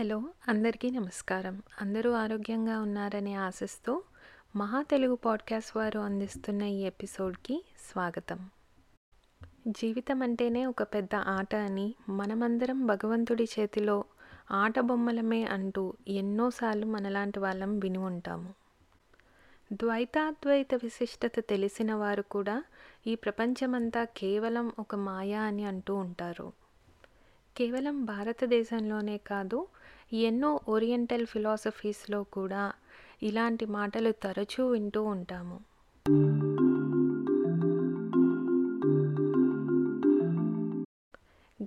Hello అందరికీ నమస్కారం. అందరూ ఆరోగ్యంగా ఉన్నారని ఆశిస్తూ మహా తెలుగు పాడ్కాస్ట్ వారు అందిస్తున్న ఈ ఎపిసోడ్కి స్వాగతం. జీవితం అంటేనే ఒక పెద్ద ఆట అని మనమందరం భగవంతుడి చేతిలో ఆట బొమ్మలమే అంటూ ఎన్నోసార్లు మనలాంటి వాళ్ళం విని ఉంటాము. ద్వైతాద్వైత విశిష్టత తెలిసిన వారు కూడా ఈ ప్రపంచమంతా కేవలం ఒక మాయా అని అంటూ ఉంటారు. కేవలం భారతదేశంలోనే కాదు ఎన్నో ఓరియంటల్ ఫిలాసఫీస్లో కూడా ఇలాంటి మాటలు తరచూ వింటూ ఉంటాము.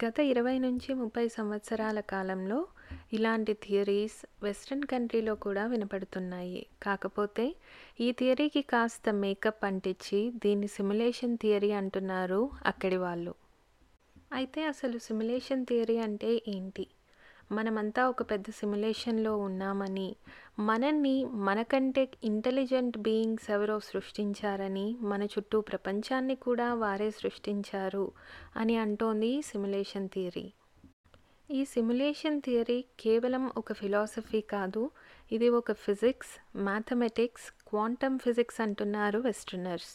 గత ఇరవై నుంచి ముప్పై సంవత్సరాల కాలంలో ఇలాంటి థియరీస్ వెస్ట్రన్ కంట్రీలో కూడా వినపడుతున్నాయి. కాకపోతే ఈ థియరీకి కాస్త మేకప్ అంటించి దీన్ని సిమ్యులేషన్ థియరీ అంటున్నారు అక్కడి వాళ్ళు. అయితే అసలు సిమ్యులేషన్ థియరీ అంటే ఏంటి? మనమంతా ఒక పెద్ద సిమ్యులేషన్లో ఉన్నామని మనల్ని మనకంటే ఇంటెలిజెంట్ బీయింగ్స్ ఎవరో సృష్టించారని మన చుట్టూ ప్రపంచాన్ని కూడా వారే సృష్టించారు అని అంటోంది సిమ్యులేషన్ థియరీ. ఈ సిమ్యులేషన్ థియరీ కేవలం ఒక ఫిలాసఫీ కాదు ఇది ఒక ఫిజిక్స్ మ్యాథమెటిక్స్ క్వాంటమ్ ఫిజిక్స్ అంటున్నారు వెస్టర్నర్స్.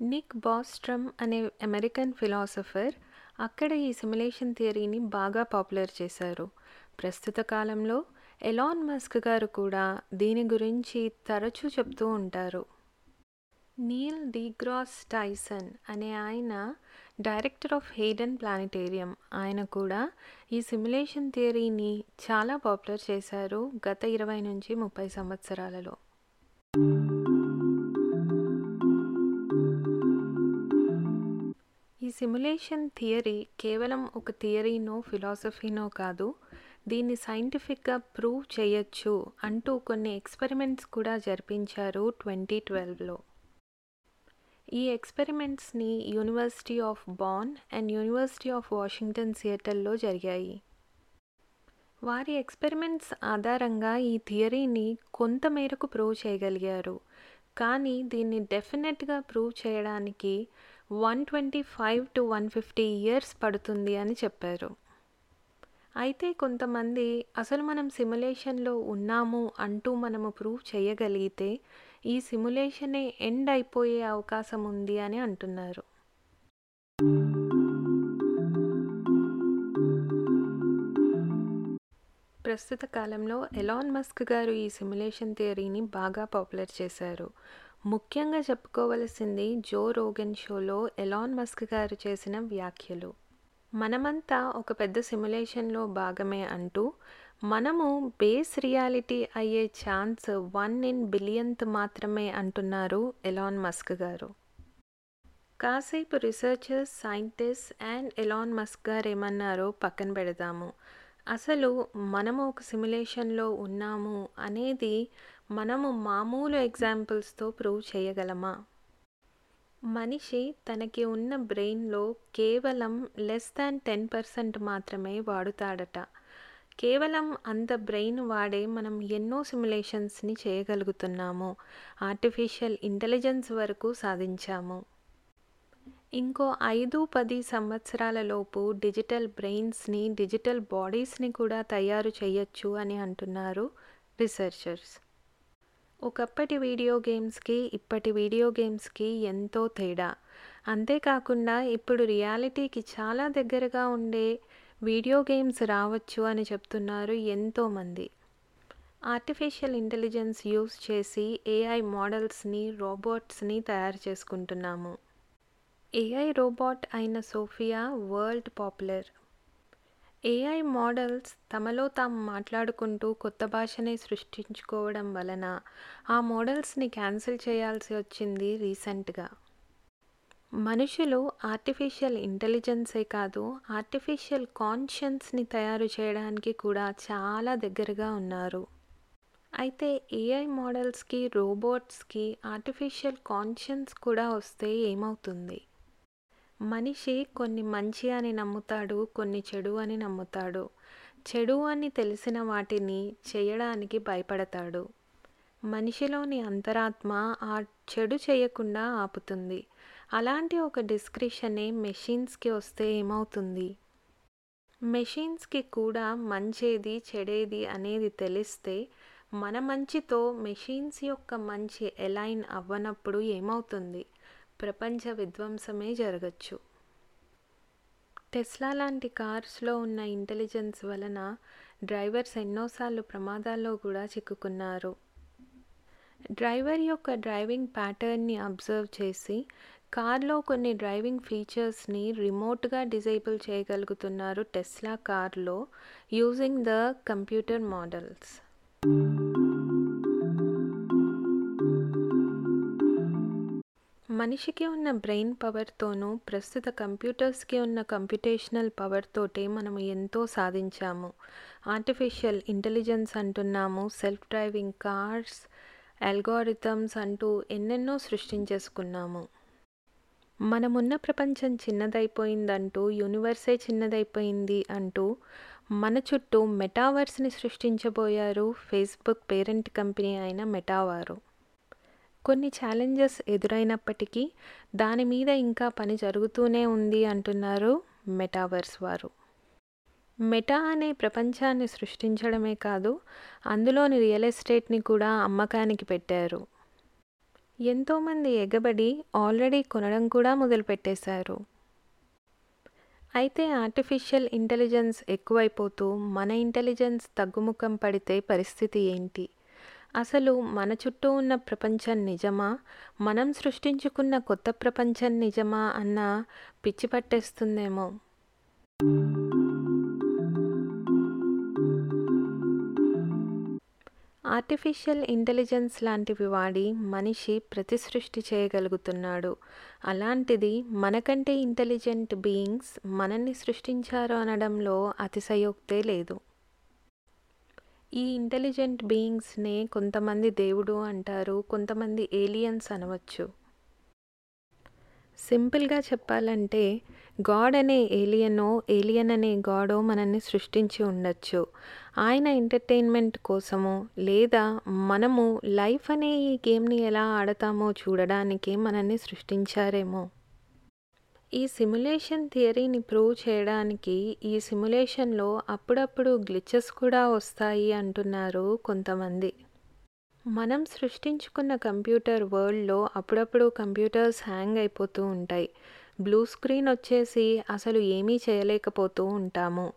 నిక్ బాస్ట్రమ్ అనే అమెరికన్ ఫిలాసఫర్ అక్కడ ఈ సిమ్యులేషన్ థియరీని బాగా పాపులర్ చేశారు. ప్రస్తుత కాలంలో ఎలాన్ మస్క్ గారు కూడా దీని గురించి తరచూ చెప్తూ ఉంటారు. నీల్ డిగ్రాస్ టైసన్ అనే ఆయన డైరెక్టర్ ఆఫ్ హేడెన్ ప్లానిటేరియం. ఆయన కూడా ఈ సిమ్యులేషన్ థియరీని చాలా పాపులర్ చేశారు గత ఇరవై నుంచి ముప్పై సంవత్సరాలలో. సిమ్యులేషన్ థియరీ కేవలం ఒక థియరీనో ఫిలాసఫీనో కాదు దీన్ని సైంటిఫిక్గా ప్రూవ్ చేయొచ్చు అంటూ కొన్ని ఎక్స్పెరిమెంట్స్ కూడా జరిపించారు ట్వంటీ ట్వెల్వ్లో ఈ ఎక్స్పెరిమెంట్స్ని university of Bonn and university of Washington సియటల్లో జరిగాయి. వారి ఎక్స్పెరిమెంట్స్ ఆధారంగా ఈ థియరీని కొంతమేరకు ప్రూవ్ చేయగలిగారు. కానీ దీన్ని డెఫినెట్గా ప్రూవ్ చేయడానికి one twenty five to one fifty years పడుతుంది అని చెప్పారు. అయితే కొంతమంది అసలు మనం సిమ్యులేషన్లో ఉన్నాము అంటూ మనము ప్రూవ్ చేయగలిగితే ఈ సిమ్యులేషనే ఎండ్ అయిపోయే అవకాశం ఉంది అని అంటున్నారు. ప్రస్తుత కాలంలో ఎలాన్ మస్క్ గారు ఈ సిమ్యులేషన్ థియరీని బాగా పాపులర్ చేశారు. ముఖ్యంగా చెప్పుకోవలసింది జో రోగన్ షోలో ఎలాన్ మస్క్ గారు చేసిన వ్యాఖ్యలు. మనమంతా ఒక పెద్ద సిమ్యులేషన్లో భాగమే అంటూ మనము బేస్ రియాలిటీ అయ్యే ఛాన్స్ వన్ ఇన్ బిలియన్త్ మాత్రమే అంటున్నారు ఎలాన్ మస్క్ గారు. కాసేపు researchers scientist and Elon Musk గారు ఏమన్నారో పక్కన పెడదాము. అసలు మనము ఒక సిమ్యులేషన్లో ఉన్నాము అనేది మనము మామూలు ఎగ్జాంపుల్స్తో ప్రూవ్ చేయగలమా? మనిషి తనకి ఉన్న బ్రెయిన్లో కేవలం లెస్ దాన్ టెన్ పర్సెంట్ మాత్రమే వాడుతాడట. కేవలం అంత బ్రెయిన్ వాడే మనం ఎన్నో సిమ్యులేషన్స్ని చేయగలుగుతున్నాము. ఆర్టిఫిషియల్ ఇంటెలిజెన్స్ వరకు సాధించాము. ఇంకో ఐదు పది సంవత్సరాలలోపు డిజిటల్ బ్రెయిన్స్ని డిజిటల్ బాడీస్ని కూడా తయారు చేయొచ్చు అని అంటున్నారు రీసెర్చర్స్ ఒకప్పటి వీడియో గేమ్స్కి ఇప్పటి వీడియో గేమ్స్కి ఎంతో తేడా. అంతేకాకుండా ఇప్పుడు రియాలిటీకి చాలా దగ్గరగా ఉండే వీడియో గేమ్స్ రావచ్చు అని చెప్తున్నారు ఎంతోమంది. ఆర్టిఫిషియల్ ఇంటెలిజెన్స్ యూస్ చేసి ఏఐ మోడల్స్ని రోబోట్స్ని తయారు చేసుకుంటున్నాము. ఏఐ రోబోట్ అయిన Sophia world popular. AI models తమలో తాము మాట్లాడుకుంటూ కొత్త భాషని సృష్టించుకోవడం వలన ఆ మోడల్స్ని క్యాన్సిల్ చేయాల్సి వచ్చింది రీసెంట్గా. మనుషులు ఆర్టిఫిషియల్ ఇంటెలిజెన్సే కాదు ఆర్టిఫిషియల్ కాన్షియన్స్ని తయారు చేయడానికి కూడా చాలా దగ్గరగా ఉన్నారు. అయితే ఏఐ మోడల్స్కి రోబోట్స్కి ఆర్టిఫిషియల్ కాన్షియన్స్ కూడా వస్తే ఏమవుతుంది? మనిషి కొన్ని మంచి అని నమ్ముతాడు కొన్ని చెడు అని నమ్ముతాడు. చెడు అని తెలిసిన వాటిని చేయడానికి భయపడతాడు. మనిషిలోని అంతరాత్మ ఆ చెడు చేయకుండా ఆపుతుంది. అలాంటి ఒక డిస్క్రిప్షనే మెషిన్స్కి వస్తే ఏమవుతుంది? మెషిన్స్‌కి కూడా మంచేది, చెడేది అనేది తెలిస్తే, మన మంచితో మెషిన్స్ యొక్క మంచి ఎలైన్ అవ్వనప్పుడు ఏమవుతుంది? ప్రపంచ విధ్వంసమే జరగచ్చు టెస్లా లాంటి కార్స్‌లో ఉన్న ఇంటెలిజెన్స్ వలన డ్రైవర్స్ ఎన్నోసార్లు ప్రమాదాల్లో కూడా చిక్కుకున్నారు. డ్రైవర్ యొక్క డ్రైవింగ్ ప్యాటర్న్‌ని అబ్జర్వ్ చేసి, కార్‌లో కొన్ని డ్రైవింగ్ ఫీచర్స్‌ని రిమోట్‌గా డిజేబుల్ చేయగలుగుతున్నారు టెస్లా కార్‌లో యూజింగ్ ద కంప్యూటర్ మోడల్స్. మనిషికి ఉన్న బ్రెయిన్ పవర్‌తోనూ, ప్రస్తుత కంప్యూటర్స్‌కి ఉన్న కంప్యూటేషనల్ పవర్‌తోటే మనం ఎంతో సాధించాము. ఆర్టిఫిషియల్ ఇంటెలిజెన్స్ అంటున్నాము, సెల్ఫ్ డ్రైవింగ్ కార్స్, అల్గోరిథమ్స్ అంటూ ఎన్నెన్నో సృష్టించేసుకున్నాము. మనమున్న ప్రపంచం చిన్నదైపోయిందంటూ, యూనివర్సే చిన్నదైపోయింది అంటూ మన చుట్టూ మెటావర్స్‌ని సృష్టించబోయారు ఫేస్‌బుక్ పేరెంట్ కంపెనీ అయిన మెటావారు కొన్ని ఛాలెంజెస్ ఎదురైనప్పటికీ, దాని మీద ఇంకా పని జరుగుతూనే ఉంది అంటున్నారు మెటావర్స్ వారు. మెటా అనే ప్రపంచాన్ని సృష్టించడమే కాదు, అందులోని రియల్ ఎస్టేట్‌ని కూడా అమ్మకానికి పెట్టారు. ఎంతోమంది ఎగబడి ఆల్రెడీ కొనడం కూడా మొదలుపెట్టేశారు. అయితే ఆర్టిఫిషియల్ ఇంటెలిజెన్స్ ఎక్కువైపోతూ, మన ఇంటెలిజెన్స్ తగ్గుముఖం పడితే పరిస్థితి ఏంటి? అసలు మన చుట్టూ ఉన్న ప్రపంచం నిజమా? మనం సృష్టించుకున్న కొత్త ప్రపంచం నిజమా అన్న పిచ్చి పట్టేస్తుందేమో! ఆర్టిఫిషియల్ ఇంటెలిజెన్స్ లాంటివి వాడి మనిషి ప్రతిసృష్టి చేయగలుగుతున్నాడు. అలాంటిది మనకంటే ఇంటెలిజెంట్ బీయింగ్స్ మనల్ని సృష్టించారు అనడంలో అతిశయోక్తే లేదు. ఈ ఇంటెలిజెంట్ బీయింగ్స్‌నే కొంతమంది దేవుడు అంటారు, కొంతమంది ఏలియన్స్ అనవచ్చు. సింపుల్‌గా చెప్పాలంటే, గాడ్ అనే ఏలియనో, ఏలియన్ అనే గాడో మనల్ని సృష్టించి ఉండొచ్చు. ఆయన ఎంటర్‌టైన్‌మెంట్ కోసమో, లేదా మనము లైఫ్ అనే ఈ గేమ్‌ని ఎలా ఆడతామో చూడడానికే మనల్ని సృష్టించారేమో! ఈ సిమ్యులేషన్ థియరీని ప్రూవ్ చేయడానికి ఈ సిమ్యులేషన్‌లో అప్పుడప్పుడు గ్లిచెస్ కూడా వస్తాయి అంటున్నారు కొంతమంది. మనం సృష్టించుకున్న కంప్యూటర్ వరల్డ్‌లో అప్పుడప్పుడు కంప్యూటర్స్ హ్యాంగ్ అయిపోతూ ఉంటాయి. బ్లూ స్క్రీన్ వచ్చేసి అసలు ఏమీ చేయలేకపోతూ ఉంటాము.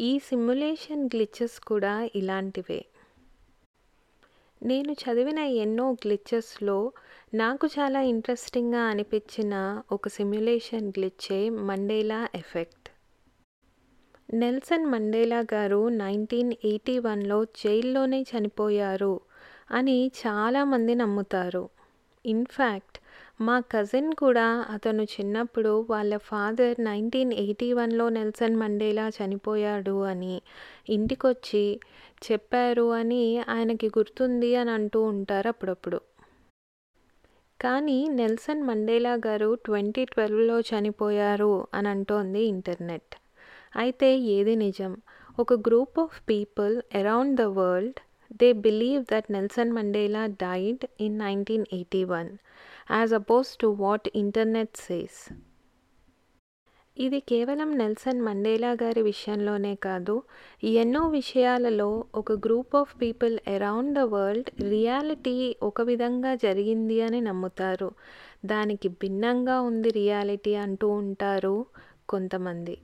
ఈ సిమ్యులేషన్ గ్లిచెస్ కూడా ఇలాంటివే. నేను చదివిన ఎన్నో గ్లిచెస్‌లో నాకు చాలా ఇంట్రెస్టింగ్‌గా అనిపించిన ఒక సిమ్యులేషన్ గ్లిచ్చే మండేలా ఎఫెక్ట్. నెల్సన్ మండేలా గారు నైన్టీన్ ఎయిటీ వన్‌లో జైల్లోనే చనిపోయారు అని చాలామంది నమ్ముతారు. ఇన్‌ఫాక్ట్ మా కజిన్ కూడా అతను చిన్నప్పుడు వాళ్ళ ఫాదర్ నైన్టీన్ ఎయిటీ వన్‌లో నెల్సన్ మండేలా చనిపోయాడు అని ఇంటికొచ్చి చెప్పారు అని ఆయనకి గుర్తుంది అని అంటూ ఉంటారు అప్పుడప్పుడు. కానీ నెల్సన్ మండేలా గారు ట్వంటీ ట్వెల్వ్‌లో చనిపోయారు అని అంటోంది ఇంటర్నెట్. అయితే ఏది నిజం? ఒక group of people around the world they believe that Nelson Mandela died in nineteen eighty one as opposed to what internet says. ఇది కేవలం నెల్సన్ మండేలా గారి విషయంలోనే కాదు, ఎన్నో విషయాలలో ఒక group of people around the world reality ఒక విధంగా జరిగింది అని నమ్ముతారు. దానికి భిన్నంగా ఉంది రియాలిటీ అంటూ ఉంటారు కొంతమంది.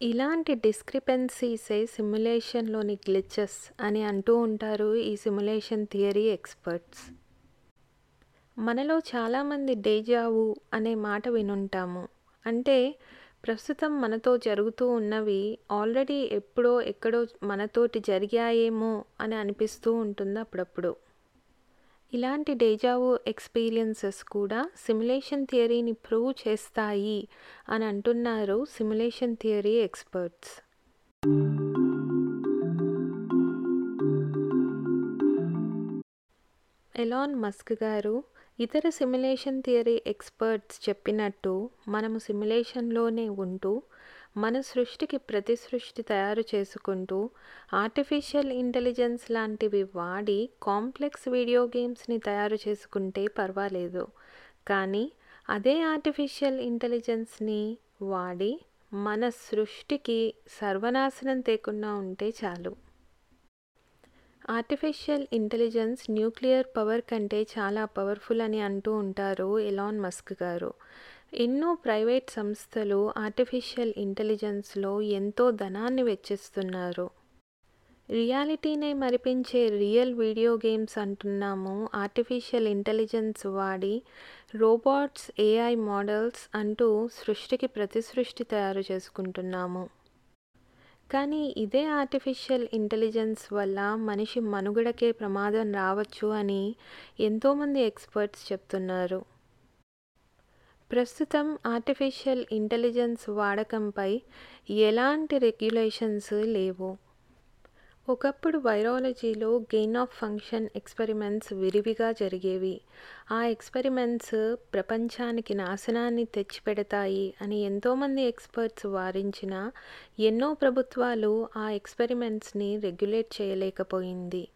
ఇలాంటి డిస్క్రిపెన్సీసే సిమ్యులేషన్‌లోని గ్లిచెస్ అని అంటూ ఉంటారు ఈ సిమ్యులేషన్ థియరీ ఎక్స్పర్ట్స్. మనలో చాలామంది డేజావు అనే మాట వినుంటాము. అంటే ప్రస్తుతం మనతో జరుగుతూ ఉన్నవి ఆల్రెడీ ఎప్పుడో ఎక్కడో మనతోటి జరిగాయేమో అని అనిపిస్తూ ఉంటుంది అప్పుడప్పుడు. ఇలాంటి డేజావు ఎక్స్‌పీరియన్సెస్ కూడా సిమ్యులేషన్ థియరీని ప్రూవ్ చేస్తాయి అని అంటున్నారు simulation theory experts. Elon Musk గారు, ఇతర సిమ్యులేషన్ థియరీ ఎక్స్పర్ట్స్ చెప్పినట్టు మనము సిమ్యులేషన్‌లోనే ఉంటూ, మన సృష్టికి ప్రతి సృష్టి తయారు చేసుకుంటూ, ఆర్టిఫిషియల్ ఇంటెలిజెన్స్ లాంటివి వాడి కాంప్లెక్స్ వీడియో గేమ్స్‌ని తయారు చేసుకుంటే పర్వాలేదు. కానీ అదే ఆర్టిఫిషియల్ ఇంటెలిజెన్స్‌ని వాడి మన సృష్టికి సర్వనాశనం తేకుండా ఉంటే చాలు ఆర్టిఫిషియల్ ఇంటెలిజెన్స్ న్యూక్లియర్ పవర్ కంటే చాలా పవర్ఫుల్ అని అంటూ ఉంటారు ఎలాన్ మస్క్ గారు. ఎన్నో ప్రైవేట్ సంస్థలు ఆర్టిఫిషియల్ ఇంటెలిజెన్స్లో ఎంతో ధనాన్ని వెచ్చిస్తున్నారు. రియాలిటీనే మరిపించే రియల్ వీడియో గేమ్స్ అంటున్నాము. ఆర్టిఫిషియల్ ఇంటెలిజెన్స్ వాడి రోబోట్స్ ఏఐ మోడల్స్ అంటూ సృష్టికి ప్రతిసృష్టి తయారు చేసుకుంటున్నాము. కానీ ఇదే ఆర్టిఫిషియల్ ఇంటెలిజెన్స్ వల్ల మనిషి మనుగడకే ప్రమాదం రావచ్చు అని ఎంతోమంది ఎక్స్పర్ట్స్ చెప్తున్నారు. ప్రస్తుతం ఆర్టిఫిషియల్ ఇంటెలిజెన్స్ వాడకంపై ఎలాంటి రెగ్యులేషన్స్ లేవు. ఒకప్పుడు వైరాలజీలో గెయిన్ ఆఫ్ ఫంక్షన్ ఎక్స్పెరిమెంట్స్ విరివిగా జరిగేవి. ఆ ఎక్స్పెరిమెంట్స్ ప్రపంచానికి నాశనాన్ని తెచ్చిపెడతాయి అని ఎంతోమంది ఎక్స్పర్ట్స్ వారించిన ఎన్నో ప్రభుత్వాలు ఆ ఎక్స్పెరిమెంట్స్ని రెగ్యులేట్ చేయలేకపోయింది.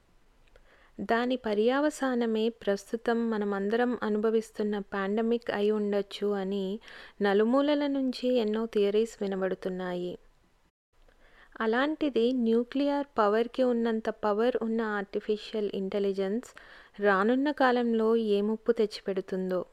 దాని పర్యావసానమే ప్రస్తుతం మనమందరం అనుభవిస్తున్న పాండమిక్ అయి ఉండొచ్చు అని నలుమూలల నుంచి ఎన్నో థియరీస్ వినబడుతున్నాయి. అలాంటిది న్యూక్లియర్ పవర్కి ఉన్నంత పవర్ ఉన్న ఆర్టిఫిషియల్ ఇంటెలిజెన్స్ రానున్న కాలంలో ఏ ముప్పు తెచ్చిపెడుతుందో.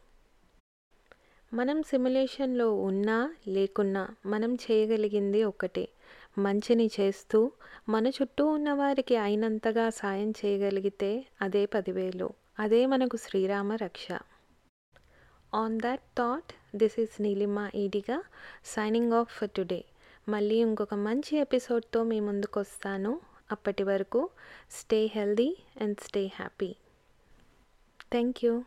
మనం సిమ్యులేషన్లో ఉన్నా లేకున్నా మనం చేయగలిగింది ఒకటే. మంచిని చేస్తూ మన చుట్టూ ఉన్న వారికి అయినంతగా సాయం చేయగలిగితే అదే పదివేలు. అదే మనకు శ్రీరామ రక్ష. On that thought this is Neelima Eediga signing off for today మళ్ళీ ఇంకొక మంచి ఎపిసోడ్తో మీ ముందుకు వస్తాను అప్పటి వరకు stay healthy and stay happy. Thank you.